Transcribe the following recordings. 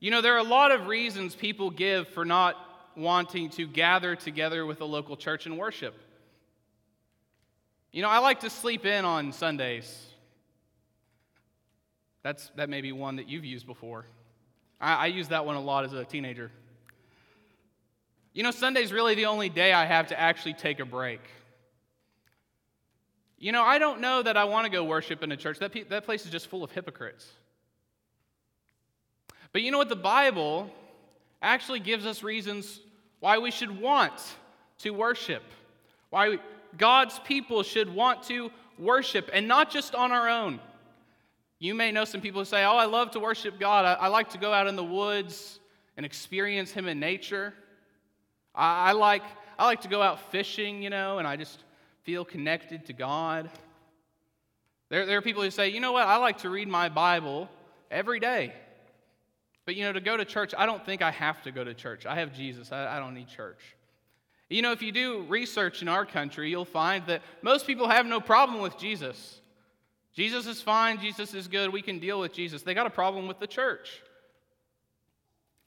You know, there are a lot of reasons people give for not wanting to gather together with a local church and worship. You know, I like to sleep in on Sundays. That's, that may be one that you've used before. I, I used that one a lot as a teenager. You know, Sunday's really the only day I have to actually take a break. You know, I don't know that I want to go worship in a church. That, pe- that place is just full of hypocrites. But you know what? The Bible actually gives us reasons why we should want to worship, why God's people should want to worship, and not just on our own. You may know some people who say, Oh, I love to worship God. I, I like to go out in the woods and experience Him in nature. I, I, like, I like to go out fishing, you know, and I just feel connected to God. There, there are people who say, You know what? I like to read my Bible every day. But, you know, to go to church, I don't think I have to go to church. I have Jesus, I, I don't need church. You know, if you do research in our country, you'll find that most people have no problem with Jesus. Jesus is fine, Jesus is good, we can deal with Jesus. They got a problem with the church.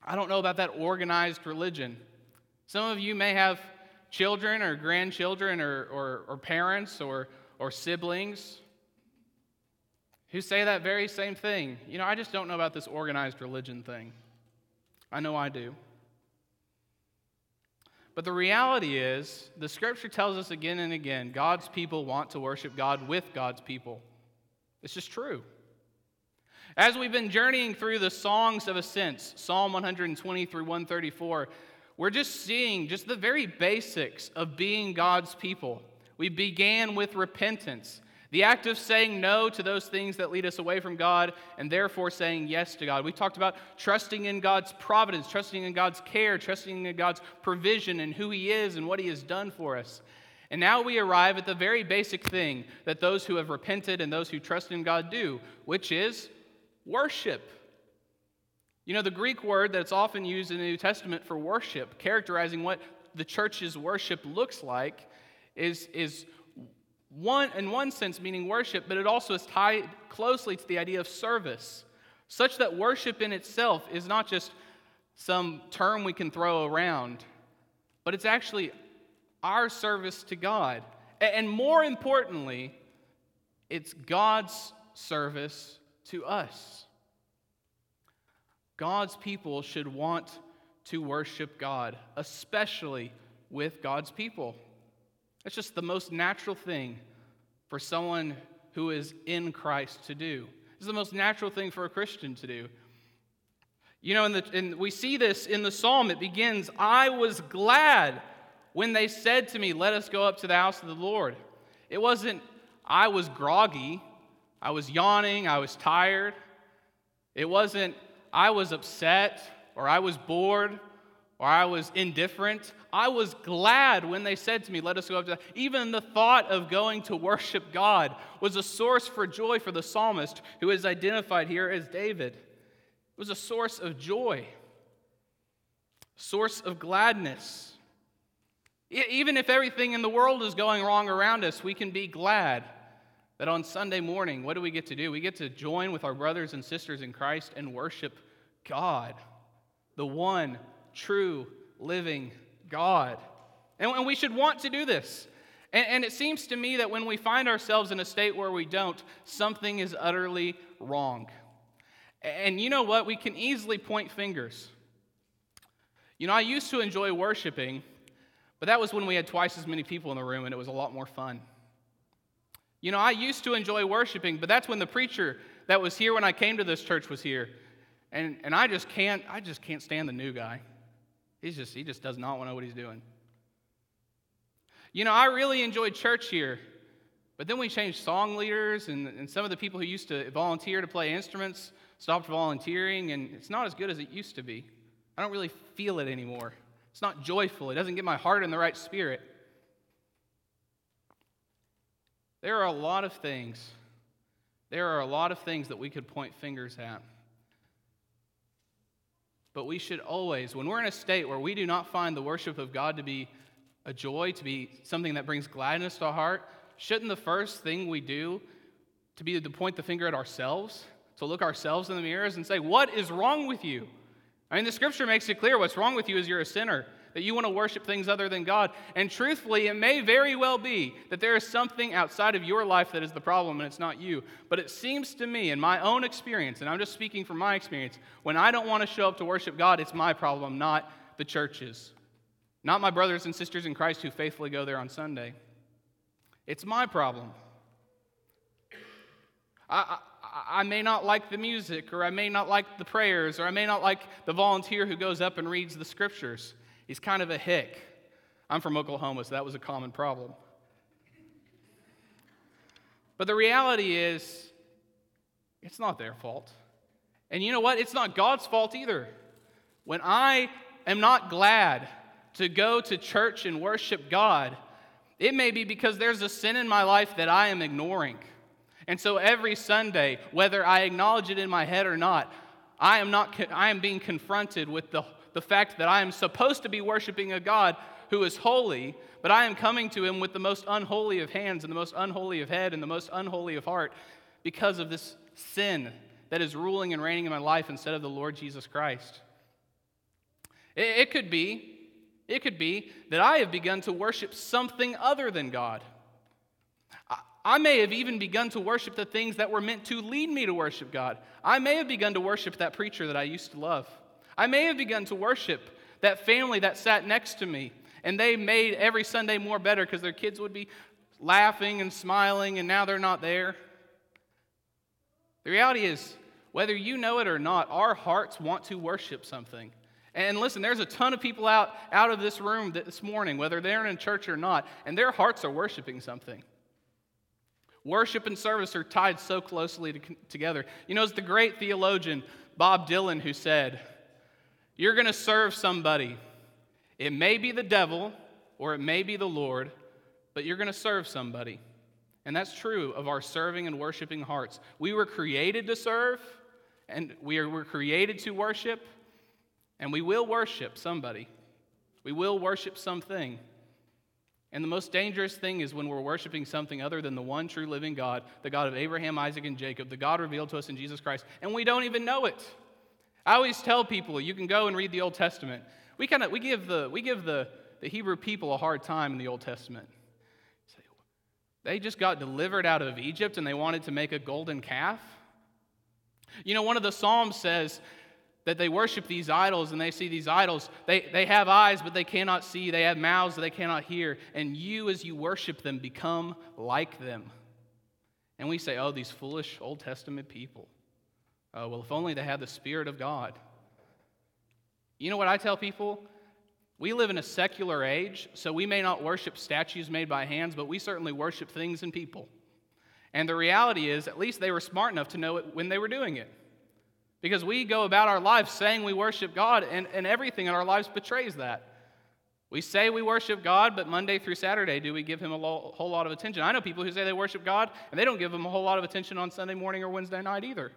I don't know about that organized religion. Some of you may have children or grandchildren or, or, or parents or, or siblings who say that very same thing. You know, I just don't know about this organized religion thing. I know I do. But the reality is, the scripture tells us again and again God's people want to worship God with God's people. It's just true. As we've been journeying through the songs of ascents, Psalm 120 through 134, we're just seeing just the very basics of being God's people. We began with repentance. The act of saying no to those things that lead us away from God and therefore saying yes to God. We talked about trusting in God's providence, trusting in God's care, trusting in God's provision and who He is and what He has done for us. And now we arrive at the very basic thing that those who have repented and those who trust in God do, which is worship. You know, the Greek word that's often used in the New Testament for worship, characterizing what the church's worship looks like, is, is one, in one sense, meaning worship, but it also is tied closely to the idea of service, such that worship in itself is not just some term we can throw around, but it's actually our service to God. And more importantly, it's God's service to us. God's people should want to worship God, especially with God's people. It's just the most natural thing for someone who is in Christ to do. Is the most natural thing for a Christian to do. You know, and we see this in the psalm. It begins, I was glad when they said to me, Let us go up to the house of the Lord. It wasn't, I was groggy, I was yawning, I was tired. It wasn't, I was upset or I was bored or I was indifferent. I was glad when they said to me, Let us go up to. Even the thought of going to worship God was a source for joy for the psalmist, who is identified here as David. It was a source of joy, source of gladness. Even if everything in the world is going wrong around us, we can be glad that on Sunday morning, what do we get to do? We get to join with our brothers and sisters in Christ and worship God, the one true, living God. And, we should want to do this. And, and it seems to me that when we find ourselves in a state where we don't, something is utterly wrong. And you know what? We can easily point fingers. You know, I used to enjoy worshiping, but that was when we had twice as many people in the room and it was a lot more fun. You know, I used to enjoy worshiping, but that's when the preacher that was here when I came to this church was here. And, and I just can't, I just can't stand the new guy. He's just, he just does not want to know what he's doing. You know, I really enjoyed church here, but then we changed song leaders, and, and some of the people who used to volunteer to play instruments stopped volunteering, and it's not as good as it used to be. I don't really feel it anymore. It's not joyful, it doesn't get my heart in the right spirit. There are a lot of things, there are a lot of things that we could point fingers at. But we should always, when we're in a state where we do not find the worship of God to be a joy, to be something that brings gladness to our heart, shouldn't the first thing we do to be to point the finger at ourselves, to look ourselves in the mirrors and say, What is wrong with you? I mean, the scripture makes it clear what's wrong with you is you're a sinner, that you want to worship things other than God. And truthfully, it may very well be that there is something outside of your life that is the problem and it's not you. But it seems to me, in my own experience, and I'm just speaking from my experience, when I don't want to show up to worship God, it's my problem, not the church's. Not my brothers and sisters in Christ who faithfully go there on Sunday. It's my problem. I, I, I, may not like the music, or I may not like the prayers, or I may not like the volunteer who goes up and reads the scriptures. He's kind of a hick. I'm from Oklahoma, so that was a common problem. But the reality is, it's not their fault. And you know what? It's not God's fault either. When I am not glad to go to church and worship God, it may be because there's a sin in my life that I am ignoring. And so every Sunday, whether I acknowledge it in my head or not, I am, not, I am being confronted with the, the fact that I am supposed to be worshiping a God who is holy, but I am coming to him with the most unholy of hands and the most unholy of head and the most unholy of heart because of this sin that is ruling and reigning in my life instead of the Lord Jesus Christ. It, it could be it could be that I have begun to worship something other than God. I may have even begun to worship the things that were meant to lead me to worship God. I may have begun to worship that preacher that I used to love. I may have begun to worship that family that sat next to me, and they made every Sunday more better because their kids would be laughing and smiling, and now they're not there. The reality is, whether you know it or not, our hearts want to worship something. And listen, there's a ton of people out, out of this room this morning, whether they're in church or not, and their hearts are worshiping something. Worship and service are tied so closely to, together. You know, it's the great theologian Bob Dylan who said, You're going to serve somebody. It may be the devil or it may be the Lord, but you're going to serve somebody. And that's true of our serving and worshiping hearts. We were created to serve, and we were created to worship. And we will worship somebody, we will worship something. And the most dangerous thing is when we're worshiping something other than the one true living God, the God of Abraham, Isaac, and Jacob, the God revealed to us in Jesus Christ, and we don't even know it. I always tell people you can go and read the Old Testament. We kind of we give the we give the, the Hebrew people a hard time in the Old Testament. They just got delivered out of Egypt and they wanted to make a golden calf. You know, one of the Psalms says that they worship these idols and they see these idols. They, they have eyes, but they cannot see. They have mouths, but they cannot hear. And you, as you worship them, become like them. And we say, oh, these foolish Old Testament people. Oh, well, if only they had the Spirit of God. You know what I tell people? We live in a secular age, so we may not worship statues made by hands, but we certainly worship things and people. And the reality is, at least they were smart enough to know it when they were doing it. Because we go about our lives saying we worship God, and, and everything in our lives betrays that. We say we worship God, but Monday through Saturday, do we give Him a lo- whole lot of attention? I know people who say they worship God, and they don't give Him a whole lot of attention on Sunday morning or Wednesday night either.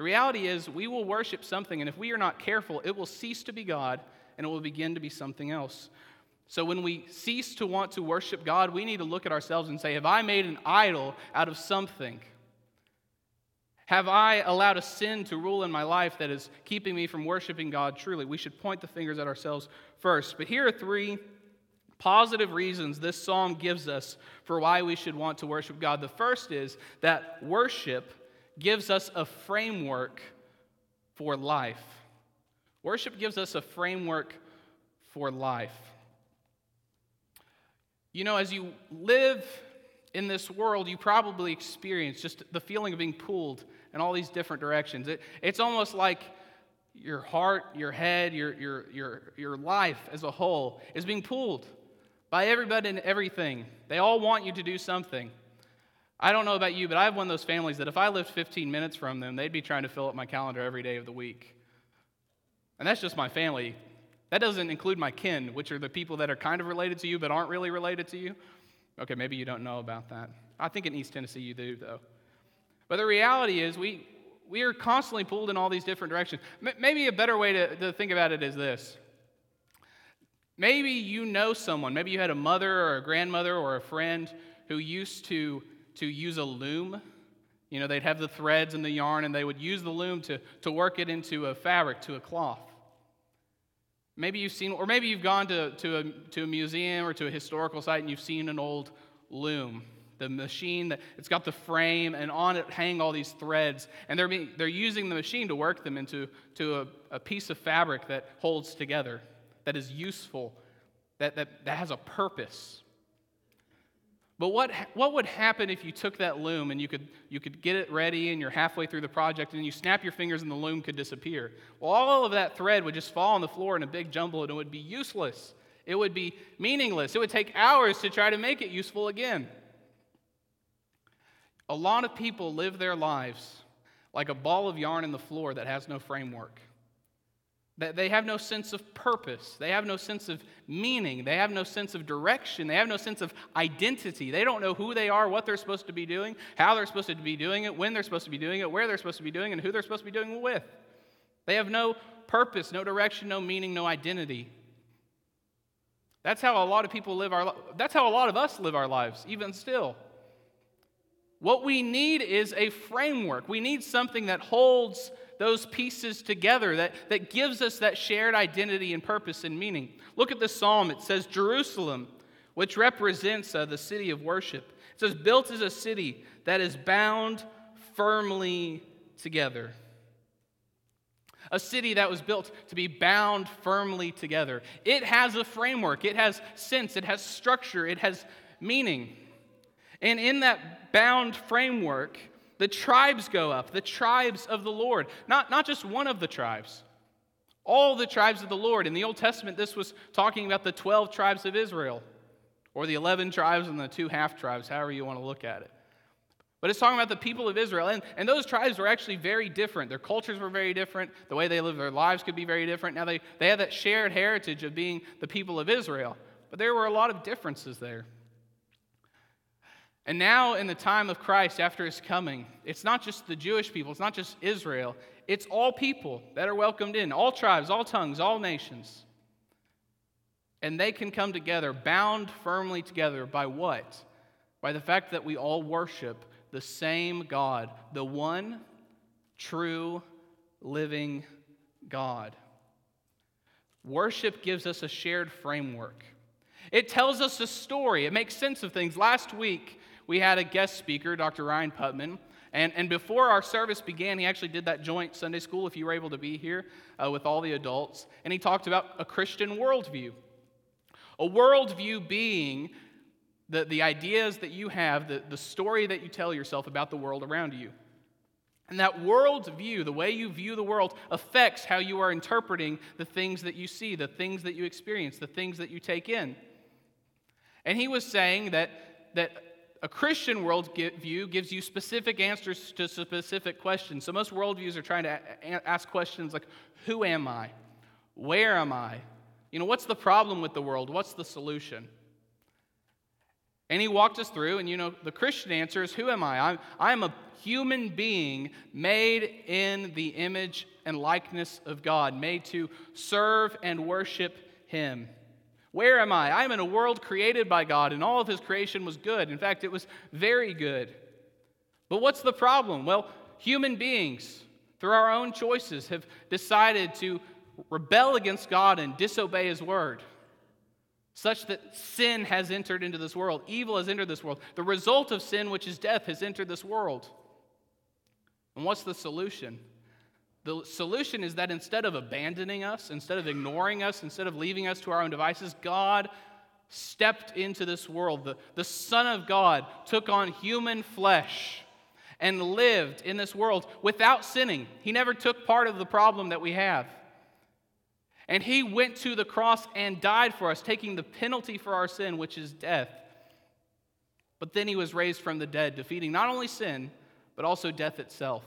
The reality is, we will worship something, and if we are not careful, it will cease to be God and it will begin to be something else. So when we cease to want to worship God, we need to look at ourselves and say, Have I made an idol out of something? Have I allowed a sin to rule in my life that is keeping me from worshiping God truly? We should point the fingers at ourselves first. But here are three positive reasons this psalm gives us for why we should want to worship God. The first is that worship gives us a framework for life. Worship gives us a framework for life. You know, as you live in this world, you probably experience just the feeling of being pulled in all these different directions. It, it's almost like your heart, your head, your, your, your, your life as a whole is being pulled by everybody and everything. They all want you to do something. I don't know about you, but I have one of those families that if I lived 15 minutes from them, they'd be trying to fill up my calendar every day of the week. And that's just my family. That doesn't include my kin, which are the people that are kind of related to you but aren't really related to you. Okay, maybe you don't know about that. I think in East Tennessee you do, though. But the reality is, we, we are constantly pulled in all these different directions. M- maybe a better way to, to think about it is this. Maybe you know someone, maybe you had a mother or a grandmother or a friend who used to, to use a loom You know, they'd have the threads and the yarn, and they would use the loom to, to work it into a fabric, to a cloth. Maybe you've seen, or maybe you've gone to, to, a, to a museum or to a historical site and you've seen an old loom. The machine that it's got the frame, and on it hang all these threads. And they're, being, they're using the machine to work them into to a, a piece of fabric that holds together, that is useful, that, that, that has a purpose. But what, what would happen if you took that loom and you could, you could get it ready and you're halfway through the project and you snap your fingers and the loom could disappear? Well, all of that thread would just fall on the floor in a big jumble and it would be useless. It would be meaningless. It would take hours to try to make it useful again. A lot of people live their lives like a ball of yarn in the floor that has no framework. They have no sense of purpose. They have no sense of meaning. They have no sense of direction. They have no sense of identity. They don't know who they are, what they're supposed to be doing, how they're supposed to be doing it, when they're supposed to be doing it, where they're supposed to be doing it, and who they're supposed to be doing it with. They have no purpose, no direction, no meaning, no identity. That's how a lot of people live our that's how a lot of us live our lives even still. What we need is a framework. We need something that holds those pieces together, that, that gives us that shared identity and purpose and meaning. Look at the psalm. It says, Jerusalem, which represents uh, the city of worship. It says, built as a city that is bound firmly together. A city that was built to be bound firmly together. It has a framework, it has sense, it has structure, it has meaning. And in that bound framework, the tribes go up, the tribes of the Lord. Not, not just one of the tribes, all the tribes of the Lord. In the Old Testament, this was talking about the 12 tribes of Israel, or the 11 tribes and the two half tribes, however you want to look at it. But it's talking about the people of Israel. And, and those tribes were actually very different. Their cultures were very different. The way they lived their lives could be very different. Now, they, they had that shared heritage of being the people of Israel. But there were a lot of differences there. And now, in the time of Christ, after his coming, it's not just the Jewish people, it's not just Israel, it's all people that are welcomed in, all tribes, all tongues, all nations. And they can come together, bound firmly together by what? By the fact that we all worship the same God, the one true living God. Worship gives us a shared framework. It tells us a story. It makes sense of things. Last week, we had a guest speaker, Dr. Ryan Putman. And, and before our service began, he actually did that joint Sunday school, if you were able to be here, uh, with all the adults. And he talked about a Christian worldview. A worldview being the, the ideas that you have, the, the story that you tell yourself about the world around you. And that worldview, the way you view the world, affects how you are interpreting the things that you see, the things that you experience, the things that you take in. And he was saying that, that a Christian worldview gives you specific answers to specific questions. So most worldviews are trying to ask questions like Who am I? Where am I? You know, what's the problem with the world? What's the solution? And he walked us through, and you know, the Christian answer is Who am I? I'm, I'm a human being made in the image and likeness of God, made to serve and worship Him. Where am I? I'm in a world created by God, and all of His creation was good. In fact, it was very good. But what's the problem? Well, human beings, through our own choices, have decided to rebel against God and disobey His word, such that sin has entered into this world. Evil has entered this world. The result of sin, which is death, has entered this world. And what's the solution? The solution is that instead of abandoning us, instead of ignoring us, instead of leaving us to our own devices, God stepped into this world. The, the Son of God took on human flesh and lived in this world without sinning. He never took part of the problem that we have. And he went to the cross and died for us, taking the penalty for our sin, which is death. But then he was raised from the dead, defeating not only sin, but also death itself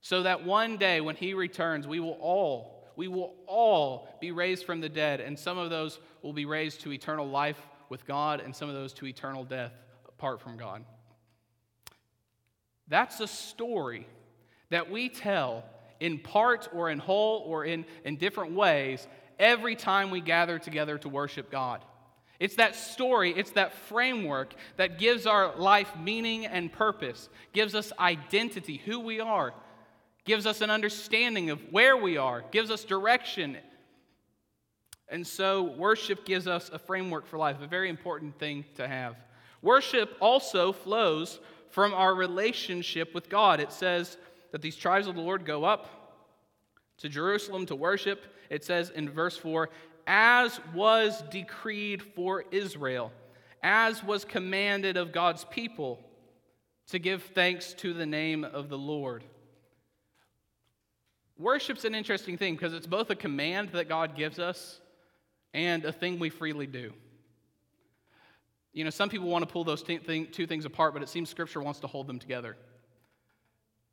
so that one day when he returns, we will all, we will all be raised from the dead, and some of those will be raised to eternal life with God, and some of those to eternal death apart from God. That's a story that we tell in part or in whole or in, in different ways every time we gather together to worship God. It's that story, it's that framework that gives our life meaning and purpose, gives us identity, who we are, gives us an understanding of where we are, gives us direction. And so, worship gives us a framework for life, a very important thing to have. Worship also flows from our relationship with God. It says that these tribes of the Lord go up to Jerusalem to worship. It says in verse 4 as was decreed for Israel, as was commanded of God's people, to give thanks to the name of the Lord. Worship's an interesting thing because it's both a command that God gives us and a thing we freely do. You know, some people want to pull those two things apart, but it seems Scripture wants to hold them together.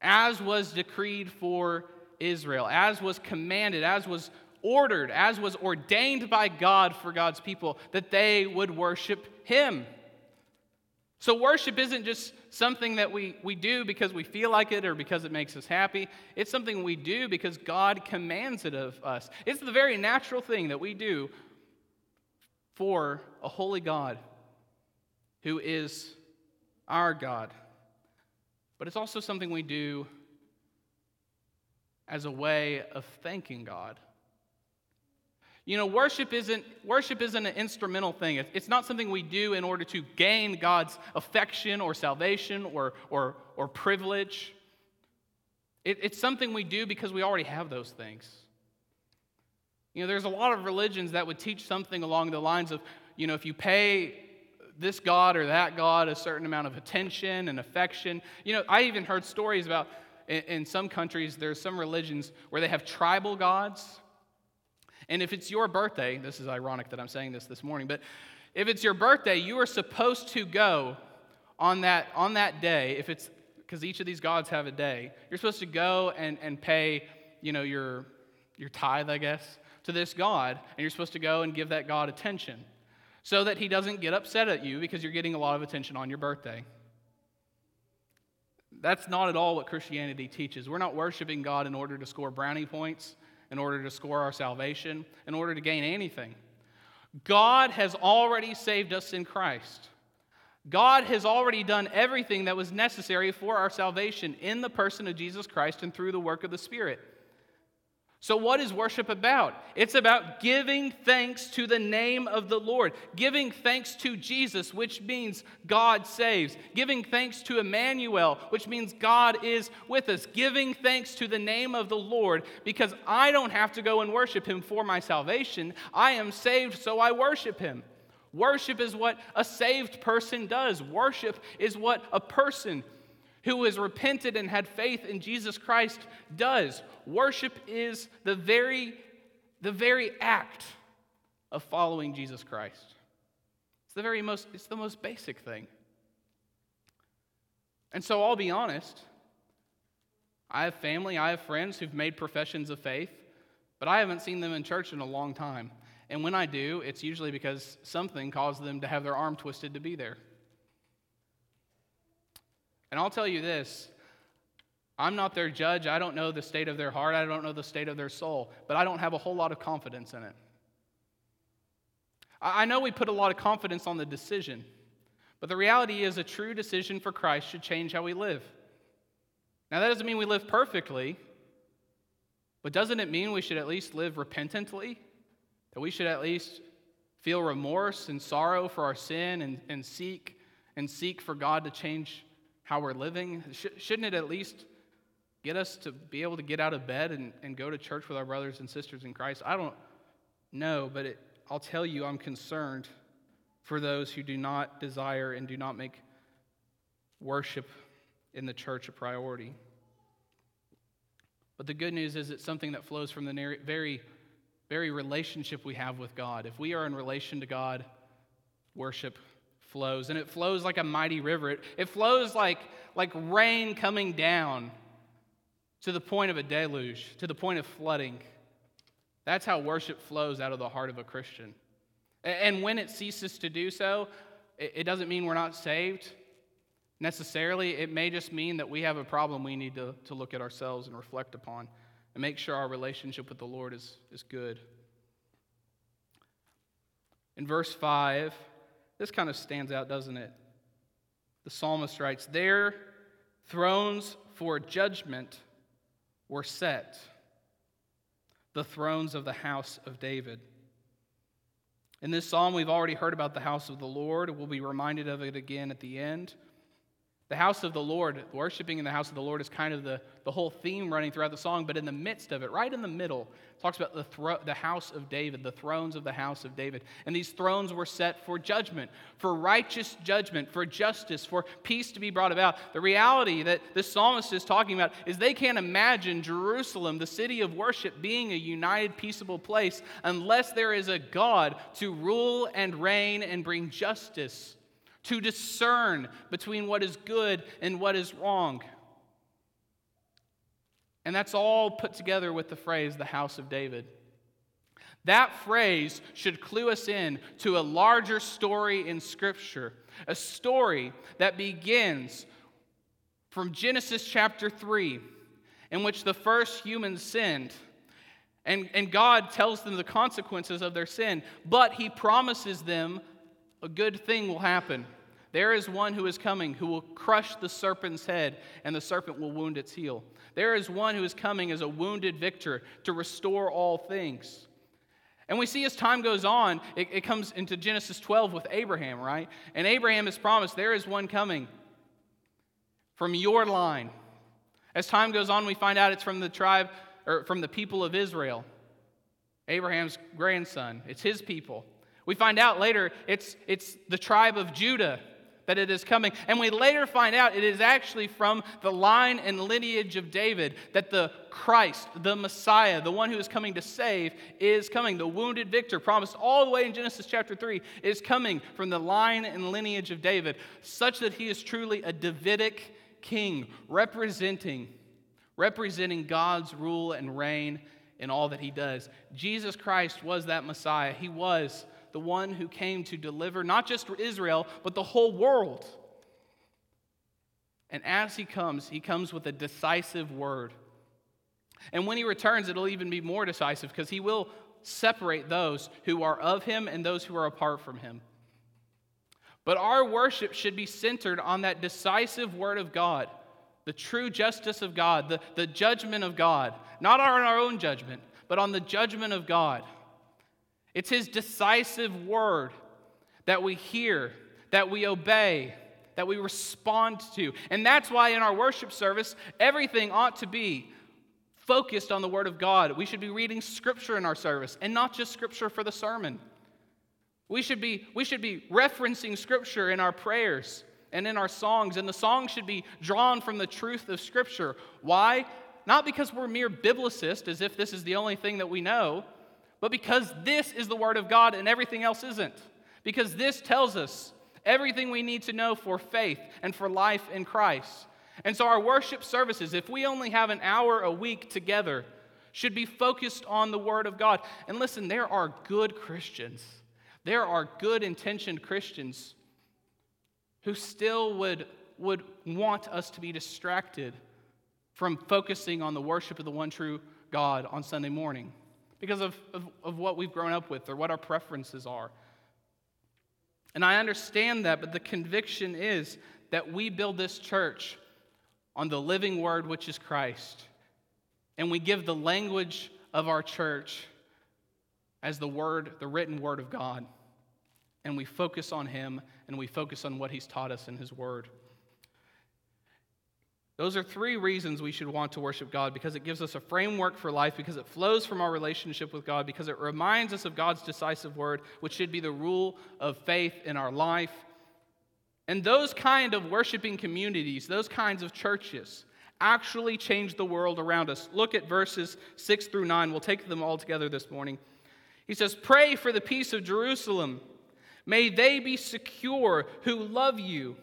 As was decreed for Israel, as was commanded, as was ordered, as was ordained by God for God's people, that they would worship Him. So, worship isn't just something that we, we do because we feel like it or because it makes us happy. It's something we do because God commands it of us. It's the very natural thing that we do for a holy God who is our God. But it's also something we do as a way of thanking God you know, worship isn't, worship isn't an instrumental thing. It's not something we do in order to gain God's affection or salvation or, or, or privilege. It, it's something we do because we already have those things. You know, there's a lot of religions that would teach something along the lines of, you know, if you pay this God or that God a certain amount of attention and affection. You know, I even heard stories about in, in some countries, there's some religions where they have tribal gods and if it's your birthday, this is ironic that I'm saying this this morning, but if it's your birthday, you are supposed to go on that, on that day, if it's because each of these gods have a day, you're supposed to go and, and pay, you know, your, your tithe, I guess, to this God, and you're supposed to go and give that God attention so that he doesn't get upset at you because you're getting a lot of attention on your birthday. That's not at all what Christianity teaches. We're not worshiping God in order to score brownie points in order to score our salvation, in order to gain anything. God has already saved us in Christ. God has already done everything that was necessary for our salvation in the person of Jesus Christ and through the work of the Spirit. So, what is worship about? It's about giving thanks to the name of the Lord, giving thanks to Jesus, which means God saves, giving thanks to Emmanuel, which means God is with us, giving thanks to the name of the Lord, because I don't have to go and worship Him for my salvation. I am saved, so I worship Him. Worship is what a saved person does. Worship is what a person who has repented and had faith in Jesus Christ does. Worship is the very, the very act of following Jesus Christ. It's the very most, it's the most basic thing. And so I'll be honest. I have family, I have friends who've made professions of faith, but I haven't seen them in church in a long time. And when I do, it's usually because something caused them to have their arm twisted to be there. And I'll tell you this I'm not their judge. I don't know the state of their heart. I don't know the state of their soul. But I don't have a whole lot of confidence in it. I know we put a lot of confidence on the decision. But the reality is, a true decision for Christ should change how we live. Now, that doesn't mean we live perfectly, but doesn't it mean we should at least live repentantly? That we should at least feel remorse and sorrow for our sin and, and seek and seek for God to change how we're living? Shouldn't it at least get us to be able to get out of bed and, and go to church with our brothers and sisters in Christ? I don't know, but it, I'll tell you, I'm concerned for those who do not desire and do not make worship in the church a priority. But the good news is it's something that flows from the very, very relationship we have with God. If we are in relation to God, worship flows, and it flows like a mighty river. It, it flows like, like rain coming down to the point of a deluge, to the point of flooding. That's how worship flows out of the heart of a Christian. And when it ceases to do so, it doesn't mean we're not saved necessarily. It may just mean that we have a problem we need to, to look at ourselves and reflect upon and make sure our relationship with the Lord is, is good. In verse 5, this kind of stands out, doesn't it? The psalmist writes, Their thrones for judgment were set, the thrones of the house of David. In this psalm, we've already heard about the house of the Lord. We'll be reminded of it again at the end. The house of the Lord, worshiping in the house of the Lord, is kind of the, the whole theme running throughout the song, but in the midst of it, right in the middle, talks about the, thro- the house of David, the thrones of the house of David. And these thrones were set for judgment, for righteous judgment, for justice, for peace to be brought about. The reality that this psalmist is talking about is they can't imagine Jerusalem, the city of worship, being a united, peaceable place unless there is a God to rule and reign and bring justice to discern between what is good and what is wrong. And that's all put together with the phrase, the house of David. That phrase should clue us in to a larger story in Scripture, a story that begins from Genesis chapter 3, in which the first humans sinned. And, and God tells them the consequences of their sin, but He promises them a good thing will happen. There is one who is coming who will crush the serpent's head, and the serpent will wound its heel. There is one who is coming as a wounded victor to restore all things. And we see as time goes on, it, it, comes into Genesis 12 with Abraham, right? And Abraham is promised there is one coming from your line. As time goes on, we find out it's from the tribe or from the people of Israel, Abraham's grandson. It's his people. We find out later it's, it's the tribe of Judah that it is coming. And we later find out it is actually from the line and lineage of David that the Christ, the Messiah, the one who is coming to save, is coming. The wounded victor, promised all the way in Genesis chapter 3, is coming from the line and lineage of David, such that he is truly a Davidic king, representing, representing God's rule and reign in all that he does. Jesus Christ was that Messiah. He was the one who came to deliver not just Israel, but the whole world. And as he comes, he comes with a decisive word. And when he returns, it'll even be more decisive because he will separate those who are of him and those who are apart from him. But our worship should be centered on that decisive word of God, the true justice of God, the, the judgment of God, not on our own judgment, but on the judgment of God. It's His decisive word that we hear, that we obey, that we respond to. And that's why in our worship service, everything ought to be focused on the Word of God. We should be reading Scripture in our service, and not just Scripture for the sermon. We should be, we should be referencing Scripture in our prayers and in our songs, and the songs should be drawn from the truth of Scripture. Why? Not because we're mere biblicists, as if this is the only thing that we know, but because this is the Word of God and everything else isn't. Because this tells us everything we need to know for faith and for life in Christ. And so, our worship services, if we only have an hour a week together, should be focused on the Word of God. And listen, there are good Christians, there are good intentioned Christians who still would, would want us to be distracted from focusing on the worship of the one true God on Sunday morning because of, of, of what we've grown up with or what our preferences are. And I understand that, but the conviction is that we build this church on the living word, which is Christ. And we give the language of our church as the word, the written word of God. And we focus on Him and we focus on what He's taught us in His word. Those are three reasons we should want to worship God because it gives us a framework for life, because it flows from our relationship with God, because it reminds us of God's decisive word, which should be the rule of faith in our life. And those kind of worshiping communities, those kinds of churches, actually change the world around us. Look at verses 6 through 9. We'll take them all together this morning. He says, Pray for the peace of Jerusalem. May they be secure who love you.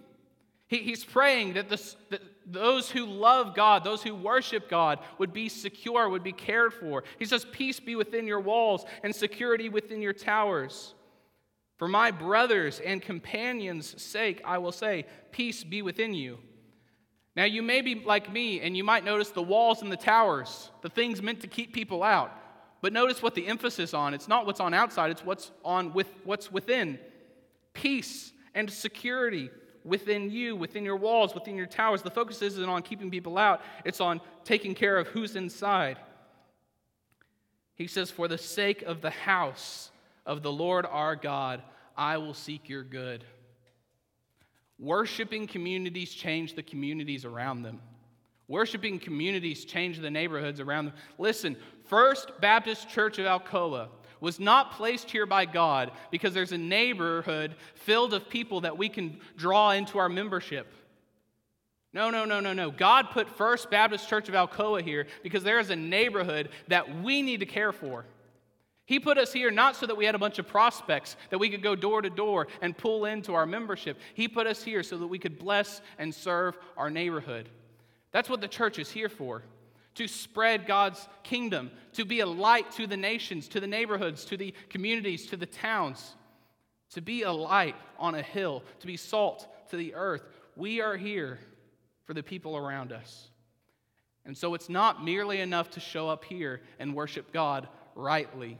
He, he's praying that, this, that those who love God, those who worship God, would be secure, would be cared for. He says, Peace be within your walls and security within your towers. For my brothers and companions' sake, I will say, Peace be within you. Now, you may be like me, and you might notice the walls and the towers, the things meant to keep people out. But notice what the emphasis on. It's not what's on outside, it's what's on with what's within. Peace and security within you, within your walls, within your towers. The focus isn't on keeping people out, it's on taking care of who's inside. He says, For the sake of the house of the Lord our God, I will seek your good. Worshipping communities change the communities around them. Worshiping communities change the neighborhoods around them. Listen, First Baptist Church of Alcoa was not placed here by God because there's a neighborhood filled of people that we can draw into our membership. No, no, no, no, no. God put First Baptist Church of Alcoa here because there is a neighborhood that we need to care for. He put us here not so that we had a bunch of prospects that we could go door to door and pull into our membership. He put us here so that we could bless and serve our neighborhood. That's what the church is here for to spread God's kingdom, to be a light to the nations, to the neighborhoods, to the communities, to the towns, to be a light on a hill, to be salt to the earth. We are here for the people around us. And so it's not merely enough to show up here and worship God rightly.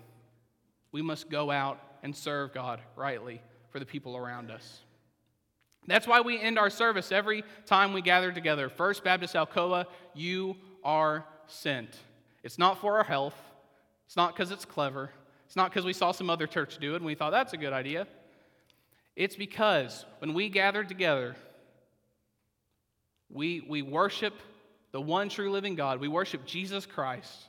We must go out and serve God rightly for the people around us. That's why we end our service every time we gather together. First Baptist Alcoa, you are sent. It's not for our health. It's not because it's clever. It's not because we saw some other church do it and we thought that's a good idea. It's because when we gather together, we, we worship the one true living God. We worship Jesus Christ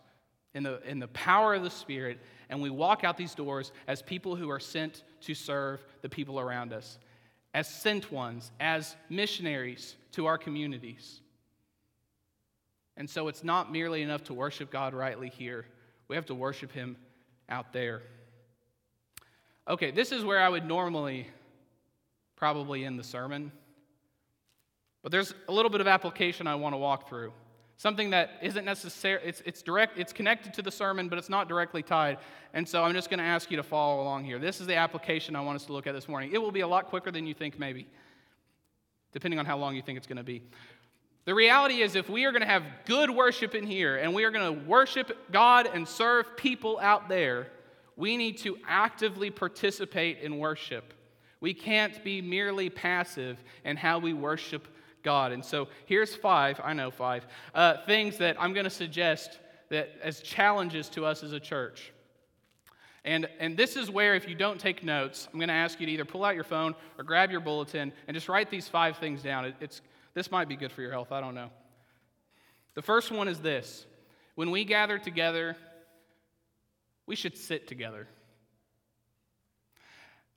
in the, in the power of the Spirit, and we walk out these doors as people who are sent to serve the people around us as sent ones, as missionaries to our communities. And so it's not merely enough to worship God rightly here, we have to worship Him out there. Okay, this is where I would normally probably end the sermon. But there's a little bit of application I want to walk through. Something that isn't necessary, it's, it's direct, it's connected to the sermon, but it's not directly tied. And so I'm just going to ask you to follow along here. This is the application I want us to look at this morning. It will be a lot quicker than you think, maybe, depending on how long you think it's going to be. The reality is, if we are going to have good worship in here and we are going to worship God and serve people out there, we need to actively participate in worship. We can't be merely passive in how we worship God. And so here's five, I know five, uh, things that I'm going to suggest that as challenges to us as a church. And, and this is where, if you don't take notes, I'm going to ask you to either pull out your phone or grab your bulletin and just write these five things down. It, it's, this might be good for your health, I don't know. The first one is this when we gather together, we should sit together.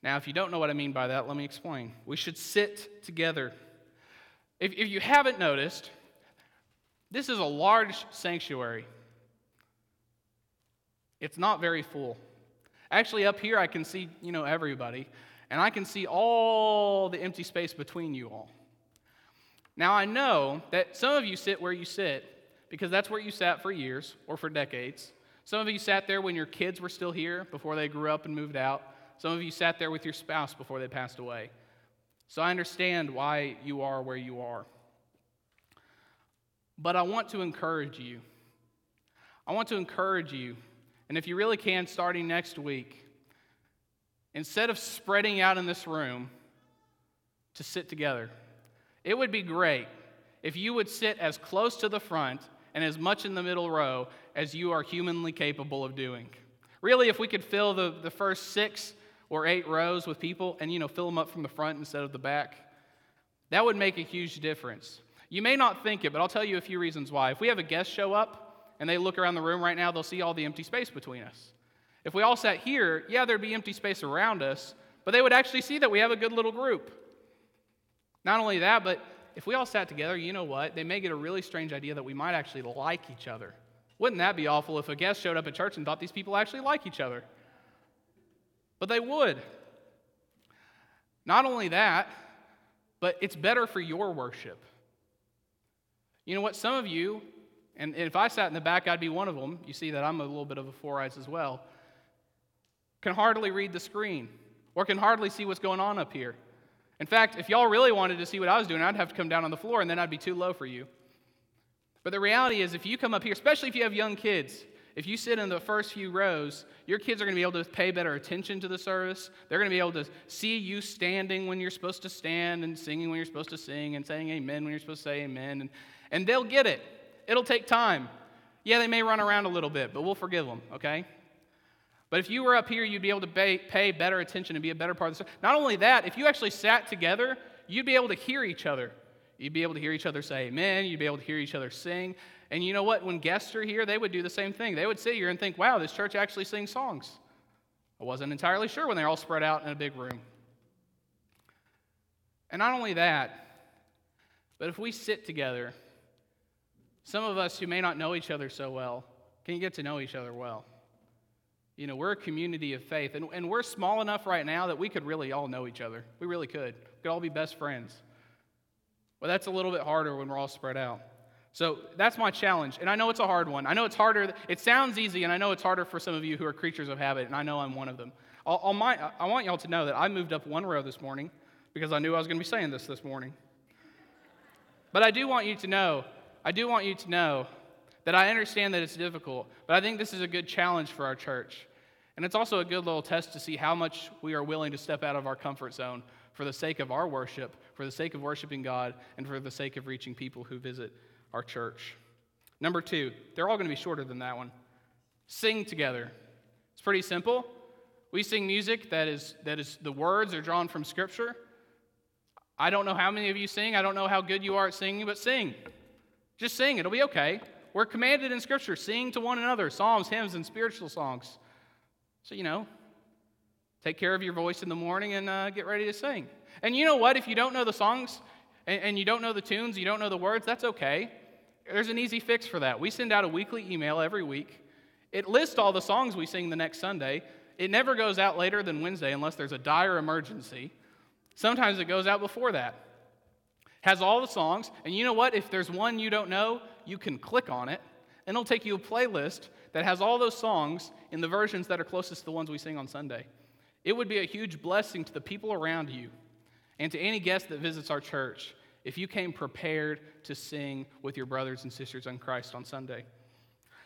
Now, if you don't know what I mean by that, let me explain. We should sit together. If, if you haven't noticed, this is a large sanctuary. It's not very full. Actually, up here I can see, you know, everybody, and I can see all the empty space between you all. Now I know that some of you sit where you sit because that's where you sat for years or for decades. Some of you sat there when your kids were still here before they grew up and moved out. Some of you sat there with your spouse before they passed away. So I understand why you are where you are. But I want to encourage you. I want to encourage you, and if you really can, starting next week, instead of spreading out in this room, to sit together. It would be great if you would sit as close to the front and as much in the middle row as you are humanly capable of doing. Really, if we could fill the, the first six or eight rows with people and, you know, fill them up from the front instead of the back, that would make a huge difference. You may not think it, but I'll tell you a few reasons why. If we have a guest show up and they look around the room right now, they'll see all the empty space between us. If we all sat here, yeah, there'd be empty space around us, but they would actually see that we have a good little group. Not only that, but if we all sat together, you know what? They may get a really strange idea that we might actually like each other. Wouldn't that be awful if a guest showed up at church and thought these people actually like each other? But they would. Not only that, but it's better for your worship. You know what? Some of you, and if I sat in the back, I'd be one of them. You see that I'm a little bit of a four eyes as well, can hardly read the screen or can hardly see what's going on up here. In fact, if y'all really wanted to see what I was doing, I'd have to come down on the floor and then I'd be too low for you. But the reality is, if you come up here, especially if you have young kids, if you sit in the first few rows, your kids are going to be able to pay better attention to the service. They're going to be able to see you standing when you're supposed to stand and singing when you're supposed to sing and saying amen when you're supposed to say amen. And, and they'll get it. It'll take time. Yeah, they may run around a little bit, but we'll forgive them, okay? But if you were up here, you'd be able to pay, pay better attention and be a better part of the service. Not only that, if you actually sat together, you'd be able to hear each other. You'd be able to hear each other say amen. You'd be able to hear each other sing. And you know what? When guests are here, they would do the same thing. They would sit here and think, wow, this church actually sings songs. I wasn't entirely sure when they're all spread out in a big room. And not only that, but if we sit together, some of us who may not know each other so well can get to know each other well. You know, we're a community of faith, and, and we're small enough right now that we could really all know each other. We really could. We could all be best friends. But that's a little bit harder when we're all spread out. So that's my challenge. And I know it's a hard one. I know it's harder. It sounds easy, and I know it's harder for some of you who are creatures of habit, and I know I'm one of them. I'll, I'll my, I want y'all to know that I moved up one row this morning because I knew I was going to be saying this this morning. But I do want you to know, I do want you to know that I understand that it's difficult, but I think this is a good challenge for our church. And it's also a good little test to see how much we are willing to step out of our comfort zone for the sake of our worship, for the sake of worshiping God, and for the sake of reaching people who visit our church. Number two, they're all going to be shorter than that one. Sing together. It's pretty simple. We sing music that is, that is the words are drawn from Scripture. I don't know how many of you sing. I don't know how good you are at singing, but sing. Just sing. It'll be okay. We're commanded in Scripture sing to one another psalms, hymns, and spiritual songs. So, you know, take care of your voice in the morning and uh, get ready to sing. And you know what? If you don't know the songs and, and you don't know the tunes, you don't know the words, that's okay. There's an easy fix for that. We send out a weekly email every week. It lists all the songs we sing the next Sunday. It never goes out later than Wednesday unless there's a dire emergency. Sometimes it goes out before that. Has all the songs, and you know what? If there's one you don't know, you can click on it, and it'll take you a playlist that has all those songs in the versions that are closest to the ones we sing on Sunday. It would be a huge blessing to the people around you and to any guest that visits our church if you came prepared to sing with your brothers and sisters in Christ on Sunday.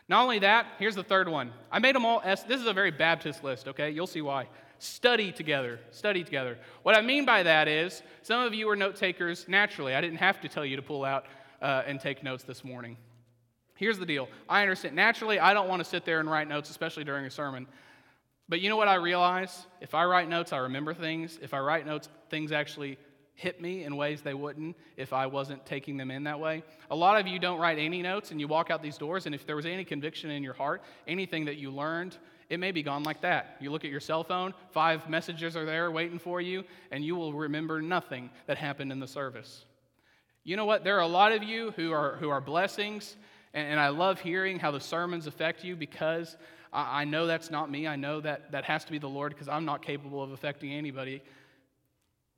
Not only that, here's the third one. I made them all S. This is a very Baptist list, okay? You'll see why. Study together. Study together. What I mean by that is, some of you are note takers naturally. I didn't have to tell you to pull out uh, and take notes this morning. Here's the deal I understand. Naturally, I don't want to sit there and write notes, especially during a sermon. But you know what I realize? If I write notes, I remember things. If I write notes, things actually hit me in ways they wouldn't if I wasn't taking them in that way. A lot of you don't write any notes and you walk out these doors, and if there was any conviction in your heart, anything that you learned, it may be gone like that. You look at your cell phone, five messages are there waiting for you, and you will remember nothing that happened in the service. You know what? There are a lot of you who are, who are blessings, and, and I love hearing how the sermons affect you because I, I know that's not me. I know that that has to be the Lord because I'm not capable of affecting anybody.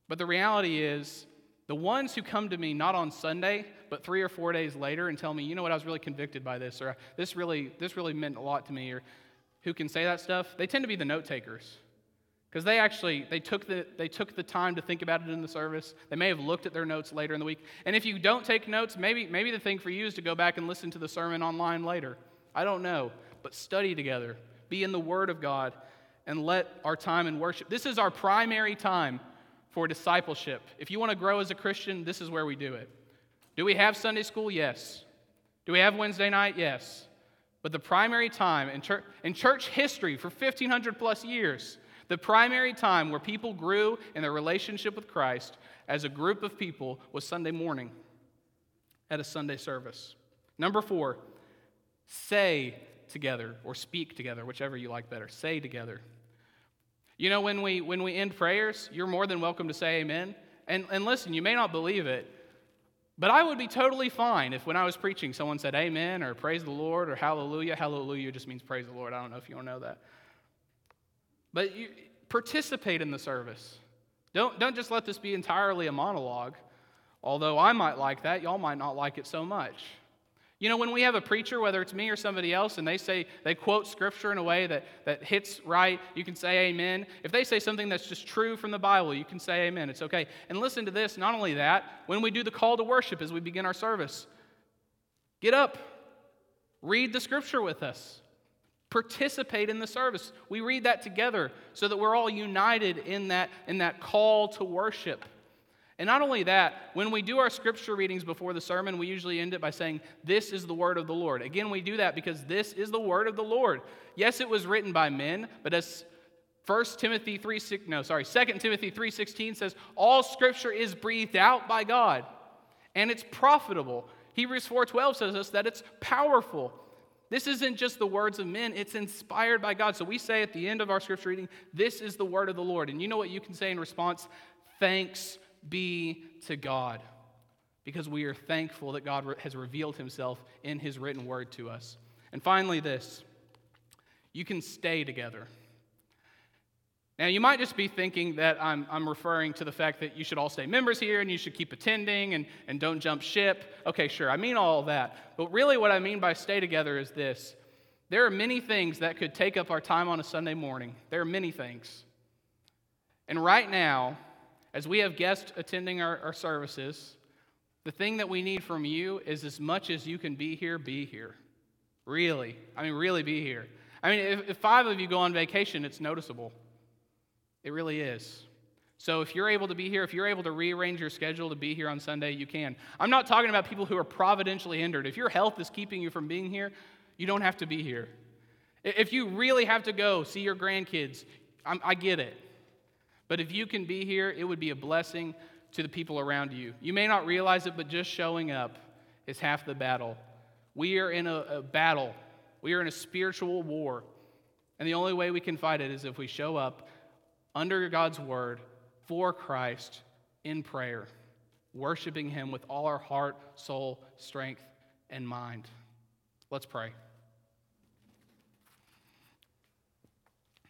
But the reality is, the ones who come to me not on Sunday, but three or four days later and tell me, you know what, I was really convicted by this, or this really, this really meant a lot to me, or who can say that stuff, they tend to be the note takers. Because they actually they took, the, they took the time to think about it in the service. They may have looked at their notes later in the week. And if you don't take notes, maybe, maybe the thing for you is to go back and listen to the sermon online later. I don't know. But study together. Be in the Word of God and let our time in worship. This is our primary time for discipleship. If you want to grow as a Christian, this is where we do it. Do we have Sunday school? Yes. Do we have Wednesday night? Yes. But the primary time in church, in church history for 1,500 plus years, the primary time where people grew in their relationship with Christ as a group of people was Sunday morning at a Sunday service. Number four, say together or speak together, whichever you like better. Say together. You know, when we, when we end prayers, you're more than welcome to say amen. And, and listen, you may not believe it, but I would be totally fine if when I was preaching, someone said amen or praise the Lord or hallelujah. Hallelujah just means praise the Lord. I don't know if you to know that. But you, participate in the service. Don't, don't just let this be entirely a monologue. Although I might like that, y'all might not like it so much. You know, when we have a preacher, whether it's me or somebody else, and they say, they quote scripture in a way that, that hits right, you can say amen. If they say something that's just true from the Bible, you can say amen. It's okay. And listen to this not only that, when we do the call to worship as we begin our service, get up, read the scripture with us, participate in the service. We read that together so that we're all united in that, in that call to worship. And not only that, when we do our scripture readings before the sermon, we usually end it by saying, This is the word of the Lord. Again, we do that because this is the word of the Lord. Yes, it was written by men, but as 1 Timothy 3 no, sorry, 2 Timothy 3:16 says, all scripture is breathed out by God, and it's profitable. Hebrews 4:12 says us that it's powerful. This isn't just the words of men, it's inspired by God. So we say at the end of our scripture reading, this is the word of the Lord. And you know what you can say in response? Thanks be to God. Because we are thankful that God has revealed himself in his written word to us. And finally, this you can stay together. Now, you might just be thinking that I'm, I'm referring to the fact that you should all stay members here and you should keep attending and, and don't jump ship. Okay, sure, I mean all that. But really, what I mean by stay together is this there are many things that could take up our time on a Sunday morning. There are many things. And right now, as we have guests attending our, our services, the thing that we need from you is as much as you can be here, be here. Really. I mean, really be here. I mean, if, if five of you go on vacation, it's noticeable. It really is. So if you're able to be here, if you're able to rearrange your schedule to be here on Sunday, you can. I'm not talking about people who are providentially hindered. If your health is keeping you from being here, you don't have to be here. If you really have to go see your grandkids, I'm, i get it. But if you can be here, it would be a blessing to the people around you. You may not realize it, but just showing up is half the battle. We are in a, a battle, we are in a spiritual war. And the only way we can fight it is if we show up under God's word for Christ in prayer, worshiping Him with all our heart, soul, strength, and mind. Let's pray.